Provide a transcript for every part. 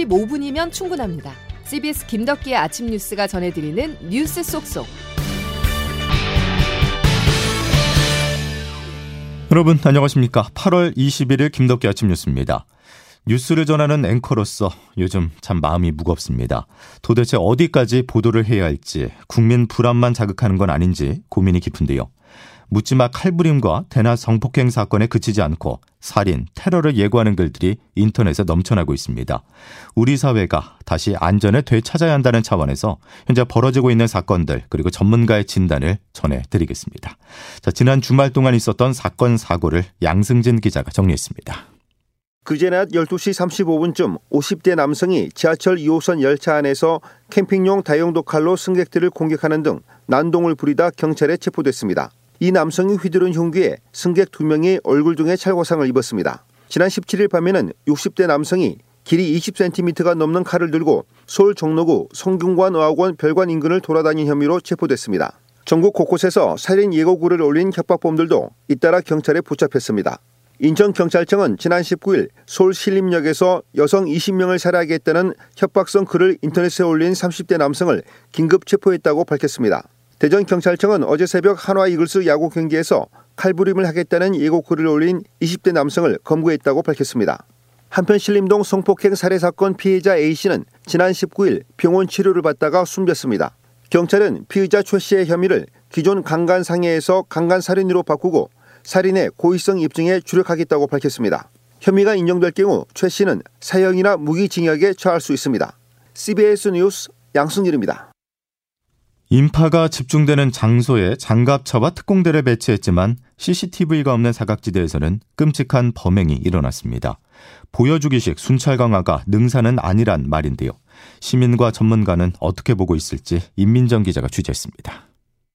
45분이면 충분합니다. CBS 김덕기의 아침 뉴스가 전해드리는 뉴스 속속. 여러분 안녕하십니까? 8월 21일 김덕기 아침 뉴스입니다. 뉴스를 전하는 앵커로서 요즘 참 마음이 무겁습니다. 도대체 어디까지 보도를 해야 할지 국민 불안만 자극하는 건 아닌지 고민이 깊은데요. 묻지마 칼부림과 대낮 성폭행 사건에 그치지 않고 살인, 테러를 예고하는 글들이 인터넷에 넘쳐나고 있습니다. 우리 사회가 다시 안전을 되찾아야 한다는 차원에서 현재 벌어지고 있는 사건들 그리고 전문가의 진단을 전해드리겠습니다. 자, 지난 주말 동안 있었던 사건 사고를 양승진 기자가 정리했습니다. 그제 낮 12시 35분쯤 50대 남성이 지하철 2호선 열차 안에서 캠핑용 다용도 칼로 승객들을 공격하는 등 난동을 부리다 경찰에 체포됐습니다. 이 남성이 휘두른 흉기에 승객 2명이 얼굴 등에 찰과상을 입었습니다. 지난 17일 밤에는 60대 남성이 길이 20cm가 넘는 칼을 들고 서울 종로구 성균관 의학원 별관 인근을 돌아다닌 혐의로 체포됐습니다. 전국 곳곳에서 살인 예고글을 올린 협박범들도 잇따라 경찰에 붙잡혔습니다. 인천경찰청은 지난 19일 서울 신림역에서 여성 20명을 살해하겠다는 협박성 글을 인터넷에 올린 30대 남성을 긴급 체포했다고 밝혔습니다. 대전경찰청은 어제 새벽 한화 이글스 야구 경기에서 칼부림을 하겠다는 예고글을 올린 20대 남성을 검거했다고 밝혔습니다. 한편 신림동 성폭행 살해 사건 피해자 A씨는 지난 19일 병원 치료를 받다가 숨졌습니다. 경찰은 피의자 최 씨의 혐의를 기존 강간 상해에서 강간 살인으로 바꾸고 살인의 고의성 입증에 주력하겠다고 밝혔습니다. 혐의가 인정될 경우 최 씨는 사형이나 무기징역에 처할 수 있습니다. CBS 뉴스 양승일입니다. 인파가 집중되는 장소에 장갑차와 특공대를 배치했지만 CCTV가 없는 사각지대에서는 끔찍한 범행이 일어났습니다. 보여주기식 순찰 강화가 능사는 아니란 말인데요. 시민과 전문가는 어떻게 보고 있을지 임민정 기자가 취재했습니다.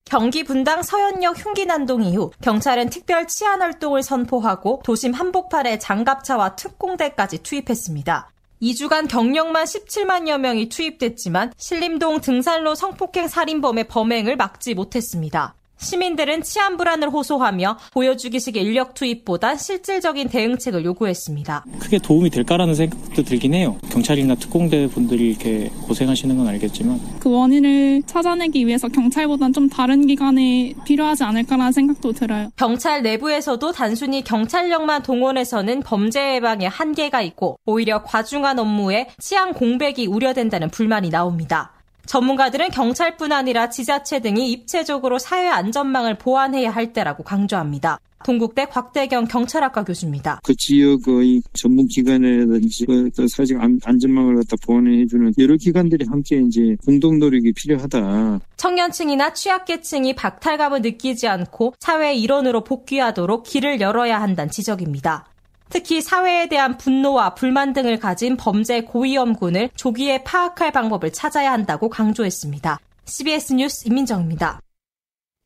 경기 분당 서현역 흉기 난동 이후 경찰은 특별 치안 활동을 선포하고 도심 한복판에 장갑차와 특공대까지 투입했습니다. 2주간 경력만 17만여 명이 투입됐지만 신림동 등산로 성폭행 살인범의 범행을 막지 못했습니다. 시민들은 치안 불안을 호소하며 보여주기식 인력 투입보다 실질적인 대응책을 요구했습니다. 크게 도움이 될까라는 생각도 들긴 해요. 경찰이나 특공대 분들이 이렇게 고생하시는 건 알겠지만 그 원인을 찾아내기 위해서 경찰보다는 좀 다른 기관이 필요하지 않을까라는 생각도 들어요. 경찰 내부에서도 단순히 경찰력만 동원해서는 범죄 예방에 한계가 있고 오히려 과중한 업무에 치안 공백이 우려된다는 불만이 나옵니다. 전문가들은 경찰뿐 아니라 지자체 등이 입체적으로 사회 안전망을 보완해야 할 때라고 강조합니다. 동국대 곽대경 경찰학과 교수입니다. 그 지역의 전문 기관이라든지 그 사회적 안전망을 갖다 보완해주는 여러 기관들이 함께 이제 공동 노력이 필요하다. 청년층이나 취약계층이 박탈감을 느끼지 않고 사회 일원으로 복귀하도록 길을 열어야 한다는 지적입니다. 특히 사회에 대한 분노와 불만 등을 가진 범죄 고위험군을 조기에 파악할 방법을 찾아야 한다고 강조했습니다. CBS 뉴스 임민정입니다.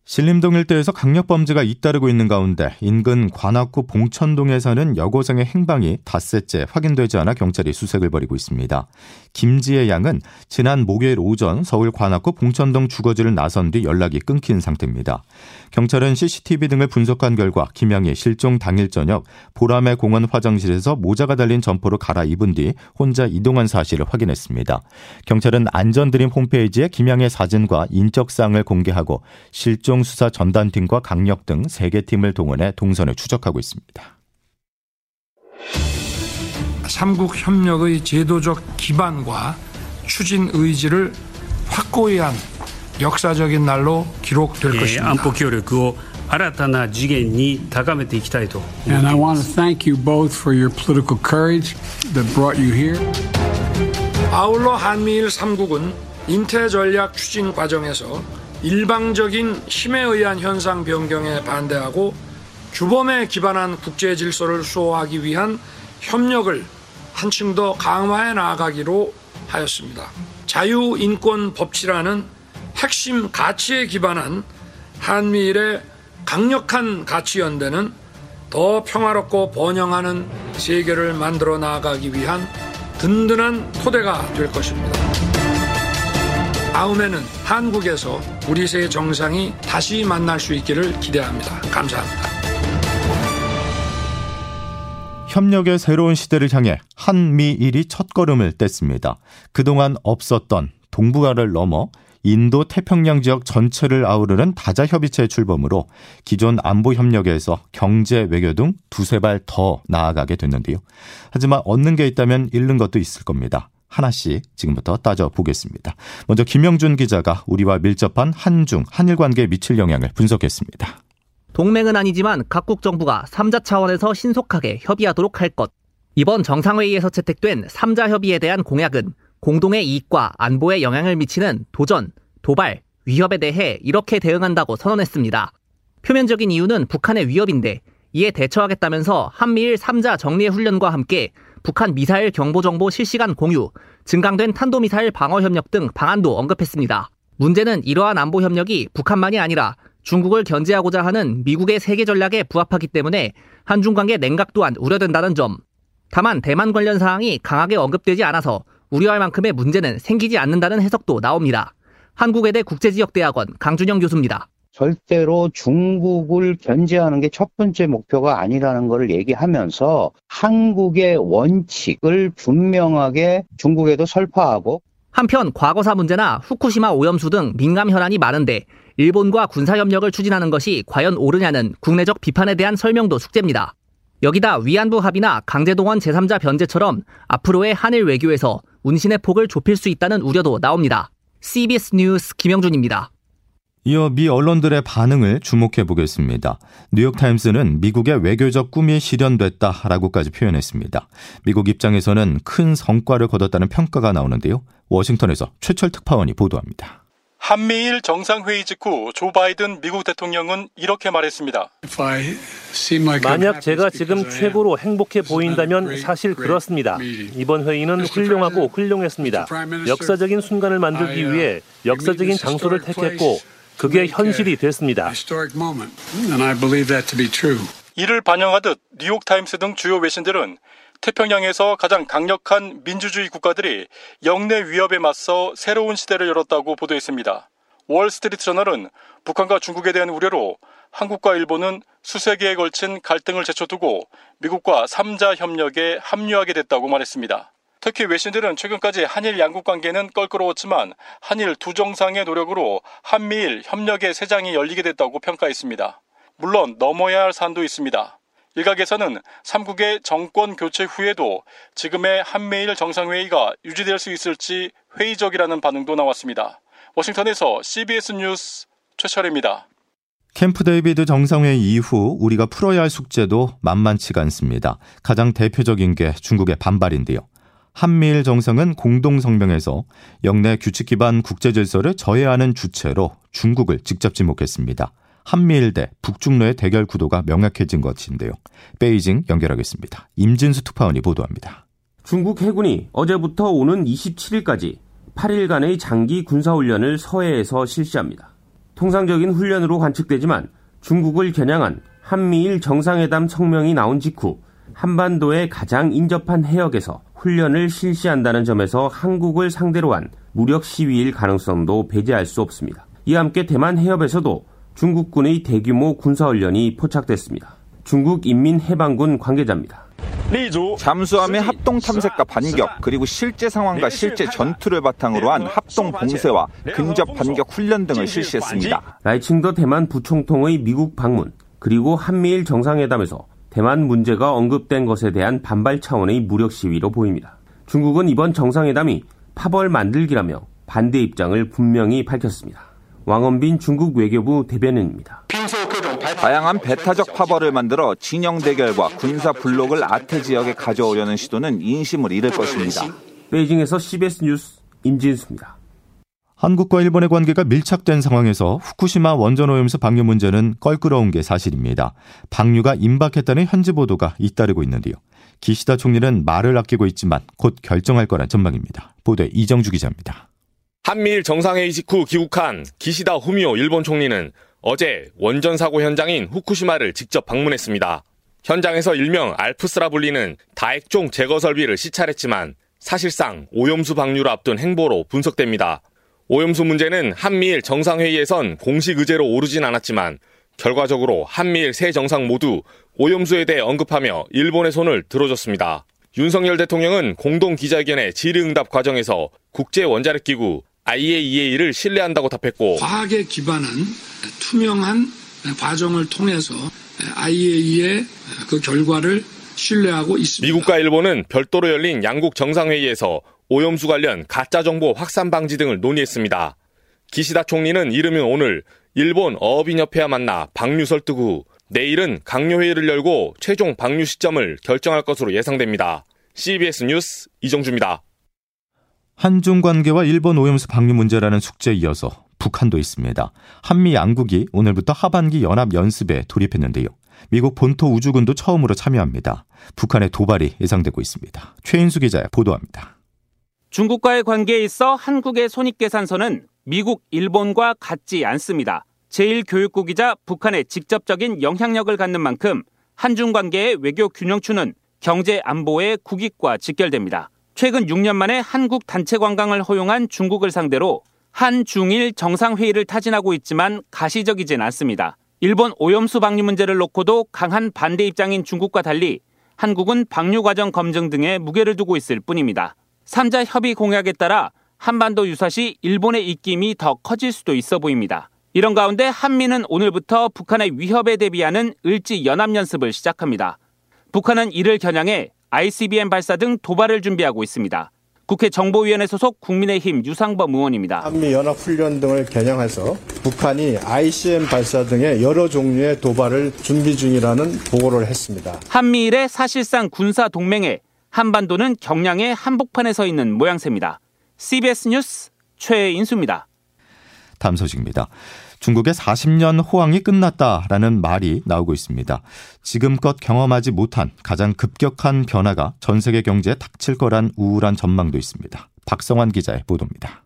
신림동 일대에서 강력 범죄가 잇따르고 있는 가운데 인근 관악구 봉천동에 사는 여고생의 행방이 닷새째 확인되지 않아 경찰이 수색을 벌이고 있습니다. 김지혜 양은 지난 목요일 오전 서울 관악구 봉천동 주거지를 나선 뒤 연락이 끊긴 상태입니다. 경찰은 CCTV 등을 분석한 결과 김양이 실종 당일 저녁 보라매 공원 화장실에서 모자가 달린 점퍼로 갈아입은 뒤 혼자 이동한 사실을 확인했습니다. 경찰은 안전드림 홈페이지에 김양의 사진과 인적사항을 공개하고 실종 수사 전단팀과 강력 등 3개 팀을 동원해 동선을 추적하고 있습니다. 삼국 협력의 제도적 기반과 추진 의지를 확고히 한 역사적인 날로 기록될 것입니다. 안보協力を 新たな次元に高めていきたいと And I want to thank you both for your political courage that brought you here. 아울러 한미일 3국은 인태 전략 추진 과정에서 일방적인 힘에 의한 현상 변경에 반대하고 규범에 기반한 국제 질서를 수호하기 위한 협력을 한층 더 강화해 나아가기로 하였습니다. 자유, 인권, 법치라는 핵심 가치에 기반한 한미일의 강력한 가치 연대는 더 평화롭고 번영하는 세계를 만들어 나아가기 위한 든든한 토대가 될 것입니다. 다음에는 한국에서 우리 세 정상이 다시 만날 수 있기를 기대합니다. 감사합니다. 협력의 새로운 시대를 향해 한미일이 첫걸음을 뗐습니다. 그동안 없었던 동북아를 넘어 인도 태평양 지역 전체를 아우르는 다자 협의체의 출범으로 기존 안보 협력에서 경제 외교 등 두세 발 더 나아가게 됐는데요. 하지만 얻는 게 있다면 잃는 것도 있을 겁니다. 하나씩 지금부터 따져보겠습니다. 먼저 김영준 기자가 우리와 밀접한 한중, 한일 관계에 미칠 영향을 분석했습니다. 동맹은 아니지만 각국 정부가 3자 차원에서 신속하게 협의하도록 할 것. 이번 정상회의에서 채택된 3자 협의에 대한 공약은 공동의 이익과 안보에 영향을 미치는 도전, 도발, 위협에 대해 이렇게 대응한다고 선언했습니다. 표면적인 이유는 북한의 위협인데 이에 대처하겠다면서 한미일 3자 정례 훈련과 함께 북한 미사일 경보 정보 실시간 공유, 증강된 탄도미사일 방어 협력 등 방안도 언급했습니다. 문제는 이러한 안보 협력이 북한만이 아니라 중국을 견제하고자 하는 미국의 세계 전략에 부합하기 때문에 한중 관계 냉각 또한 우려된다는 점. 다만 대만 관련 사항이 강하게 언급되지 않아서 우려할 만큼의 문제는 생기지 않는다는 해석도 나옵니다. 한국외대 국제지역대학원 강준영 교수입니다. 절대로 중국을 견제하는 게 첫 번째 목표가 아니라는 것을 얘기하면서 한국의 원칙을 분명하게 중국에도 설파하고 한편 과거사 문제나 후쿠시마 오염수 등 민감 현안이 많은데 일본과 군사협력을 추진하는 것이 과연 옳으냐는 국내적 비판에 대한 설명도 숙제입니다. 여기다 위안부 합의나 강제동원 제3자 변제처럼 앞으로의 한일 외교에서 운신의 폭을 좁힐 수 있다는 우려도 나옵니다. CBS 뉴스 김영준입니다. 이어 미 언론들의 반응을 주목해 보겠습니다. 뉴욕타임스는 미국의 외교적 꿈이 실현됐다라고까지 표현했습니다. 미국 입장에서는 큰 성과를 거뒀다는 평가가 나오는데요. 워싱턴에서 최철 특파원이 보도합니다. 한미일 정상회의 직후 조 바이든 미국 대통령은 이렇게 말했습니다. 만약 제가 지금 최고로 행복해 보인다면 사실 그렇습니다. 이번 회의는 훌륭하고 훌륭했습니다. 역사적인 순간을 만들기 위해 역사적인 장소를 택했고 그게 현실이 됐습니다. 이를 반영하듯 뉴욕타임스 등 주요 외신들은 태평양에서 가장 강력한 민주주의 국가들이 영내 위협에 맞서 새로운 시대를 열었다고 보도했습니다. 월스트리트 저널은 북한과 중국에 대한 우려로 한국과 일본은 수세기에 걸친 갈등을 제쳐두고 미국과 3자 협력에 합류하게 됐다고 말했습니다. 특히 외신들은 최근까지 한일 양국 관계는 껄끄러웠지만 한일 두 정상의 노력으로 한미일 협력의 새 장이 열리게 됐다고 평가했습니다. 물론 넘어야 할 산도 있습니다. 일각에서는 3국의 정권 교체 후에도 지금의 한미일 정상회의가 유지될 수 있을지 회의적이라는 반응도 나왔습니다. 워싱턴에서 CBS 뉴스 최철입니다. 캠프 데이비드 정상회의 이후 우리가 풀어야 할 숙제도 만만치가 않습니다. 가장 대표적인 게 중국의 반발인데요. 한미일 정상은 공동 성명에서 역내 규칙 기반 국제 질서를 저해하는 주체로 중국을 직접 지목했습니다. 한미일 대 북중러의 대결 구도가 명확해진 것인데요. 베이징 연결하겠습니다. 임진수 특파원이 보도합니다. 중국 해군이 어제부터 오는 27일까지 8일간의 장기 군사훈련을 서해에서 실시합니다. 통상적인 훈련으로 관측되지만 중국을 겨냥한 한미일 정상회담 성명이 나온 직후 한반도의 가장 인접한 해역에서 훈련을 실시한다는 점에서 한국을 상대로 한 무력 시위일 가능성도 배제할 수 없습니다. 이와 함께 대만 해협에서도 중국군의 대규모 군사훈련이 포착됐습니다. 중국 인민해방군 관계자입니다. 잠수함의 합동 탐색과 반격 그리고 실제 상황과 실제 전투를 바탕으로 한 합동 봉쇄와 근접 반격 훈련 등을 실시했습니다. 라이칭더 대만 부총통의 미국 방문 그리고 한미일 정상회담에서 대만 문제가 언급된 것에 대한 반발 차원의 무력 시위로 보입니다. 중국은 이번 정상회담이 파벌 만들기라며 반대 입장을 분명히 밝혔습니다. 왕원빈 중국 외교부 대변인입니다. 다양한 배타적 파벌을 만들어 진영 대결과 군사 블록을 아태 지역에 가져오려는 시도는 인심을 잃을 것입니다. 베이징에서 CBS 뉴스 임진수입니다. 한국과 일본의 관계가 밀착된 상황에서 후쿠시마 원전 오염수 방류 문제는 껄끄러운 게 사실입니다. 방류가 임박했다는 현지 보도가 잇따르고 있는데요. 기시다 총리는 말을 아끼고 있지만 곧 결정할 거란 전망입니다. 보도에 이정주 기자입니다. 한미일 정상회의 직후 귀국한 기시다 후미오 일본 총리는 어제 원전 사고 현장인 후쿠시마를 직접 방문했습니다. 현장에서 일명 알프스라 불리는 다액종 제거 설비를 시찰했지만 사실상 오염수 방류를 앞둔 행보로 분석됩니다. 오염수 문제는 한미일 정상회의에선 공식 의제로 오르진 않았지만 결과적으로 한미일 세 정상 모두 오염수에 대해 언급하며 일본의 손을 들어줬습니다. 윤석열 대통령은 공동 기자회견의 질의응답 과정에서 국제 원자력 기구 IAEA를 신뢰한다고 답했고 과학에 기반한 투명한 과정을 통해서 IAEA의 그 결과를 신뢰하고 있습니다. 미국과 일본은 별도로 열린 양국 정상회의에서 오염수 관련 가짜 정보 확산 방지 등을 논의했습니다. 기시다 총리는 이르면 오늘 일본 어업인협회와 만나 방류 설득 후 내일은 강요회의를 열고 최종 방류 시점을 결정할 것으로 예상됩니다. CBS 뉴스 이정주입니다. 한중 관계와 일본 오염수 방류 문제라는 숙제에 이어서 북한도 있습니다. 한미 양국이 오늘부터 하반기 연합 연습에 돌입했는데요. 미국 본토 우주군도 처음으로 참여합니다. 북한의 도발이 예상되고 있습니다. 최인수 기자 보도합니다. 중국과의 관계에 있어 한국의 손익계산서는 미국, 일본과 같지 않습니다. 제1교육국이자 북한의 직접적인 영향력을 갖는 만큼 한중 관계의 외교 균형추는 경제 안보의 국익과 직결됩니다. 최근 6년 만에 한국 단체 관광을 허용한 중국을 상대로 한중일 정상회의를 타진하고 있지만 가시적이진 않습니다. 일본 오염수 방류 문제를 놓고도 강한 반대 입장인 중국과 달리 한국은 방류 과정 검증 등에 무게를 두고 있을 뿐입니다. 3자 협의 공약에 따라 한반도 유사시 일본의 입김이 더 커질 수도 있어 보입니다. 이런 가운데 한미는 오늘부터 북한의 위협에 대비하는 을지 연합연습을 시작합니다. 북한은 이를 겨냥해 ICBM 발사 등 도발을 준비하고 있습니다. 국회 정보위원회 소속 국민의힘 유상범 의원입니다. 한미 연합 훈련 등을 겨냥해서 북한이 ICM 발사 등의 여러 종류의 도발을 준비 중이라는 보고를 했습니다. 한미일의 사실상 군사 동맹에 한반도는 경량의 한복판에 서 있는 모양새입니다. CBS 뉴스 최인수입니다. 다음 소식입니다. 중국의 40년 호황이 끝났다라는 말이 나오고 있습니다. 지금껏 경험하지 못한 가장 급격한 변화가 전 세계 경제에 닥칠 거란 우울한 전망도 있습니다. 박성환 기자의 보도입니다.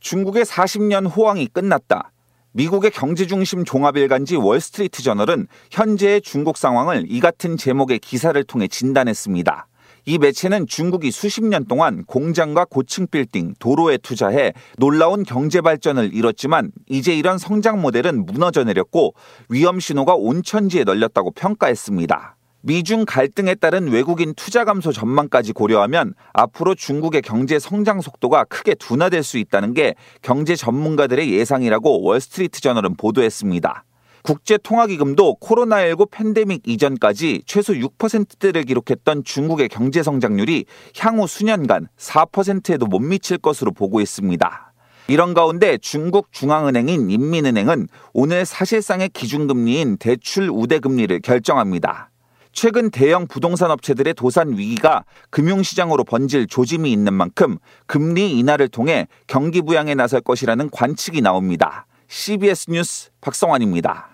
중국의 40년 호황이 끝났다. 미국의 경제 중심 종합일간지 월스트리트 저널은 현재의 중국 상황을 이 같은 제목의 기사를 통해 진단했습니다. 이 매체는 중국이 수십 년 동안 공장과 고층 빌딩, 도로에 투자해 놀라운 경제 발전을 이뤘지만 이제 이런 성장 모델은 무너져 내렸고 위험 신호가 온천지에 널렸다고 평가했습니다. 미중 갈등에 따른 외국인 투자 감소 전망까지 고려하면 앞으로 중국의 경제 성장 속도가 크게 둔화될 수 있다는 게 경제 전문가들의 예상이라고 월스트리트 저널은 보도했습니다. 국제통화기금도 코로나19 팬데믹 이전까지 최소 6%대를 기록했던 중국의 경제 성장률이 향후 수년간 4%에도 못 미칠 것으로 보고 있습니다. 이런 가운데 중국 중앙은행인 인민은행은 오늘 사실상의 기준금리인 대출 우대금리를 결정합니다. 최근 대형 부동산 업체들의 도산 위기가 금융시장으로 번질 조짐이 있는 만큼 금리 인하를 통해 경기 부양에 나설 것이라는 관측이 나옵니다. CBS 뉴스 박성환입니다.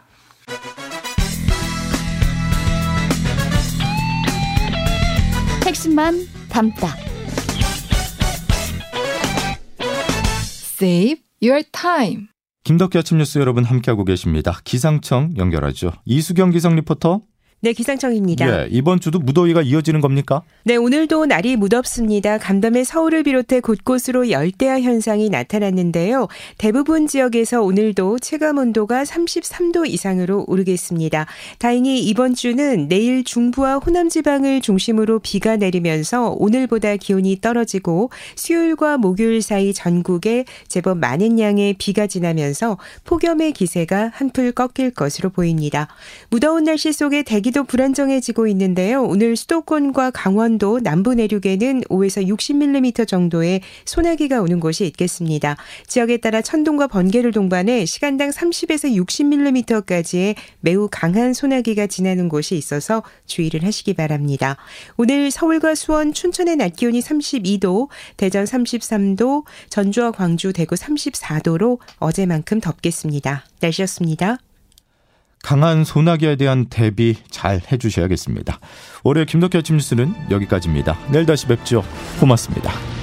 핵심만 담다. Save your time. 김덕기 아침 뉴스 여러분 함께하고 계십니다. 기상청 연결하죠. 이수경 기상 리포터. 네, 기상청입니다. 예, 이번 주도 무더위가 이어지는 겁니까? 네, 오늘도 날이 무덥습니다. 간밤에 서울을 비롯해 곳곳으로 열대야 현상이 나타났는데요. 대부분 지역에서 오늘도 체감 온도가 33도 이상으로 오르겠습니다. 다행히 이번 주는 내일 중부와 호남 지방을 중심으로 비가 내리면서 오늘보다 기온이 떨어지고 수요일과 목요일 사이 전국에 제법 많은 양의 비가 지나면서 폭염의 기세가 한풀 꺾일 것으로 보입니다. 무더운 날씨 속에 대기 대기도 불안정해지고 있는데요. 오늘 수도권과 강원도 남부 내륙에는 5에서 60mm 정도의 소나기가 오는 곳이 있겠습니다. 지역에 따라 천둥과 번개를 동반해 시간당 30에서 60mm까지의 매우 강한 소나기가 지나는 곳이 있어서 주의를 하시기 바랍니다. 오늘 서울과 수원, 춘천의 낮 기온이 32도, 대전 33도, 전주와 광주, 대구 34도로 어제만큼 덥겠습니다. 날씨였습니다. 강한 소나기에 대한 대비 잘 해주셔야겠습니다. 올해 김덕기 아침 뉴스는 여기까지입니다. 내일 다시 뵙죠. 고맙습니다.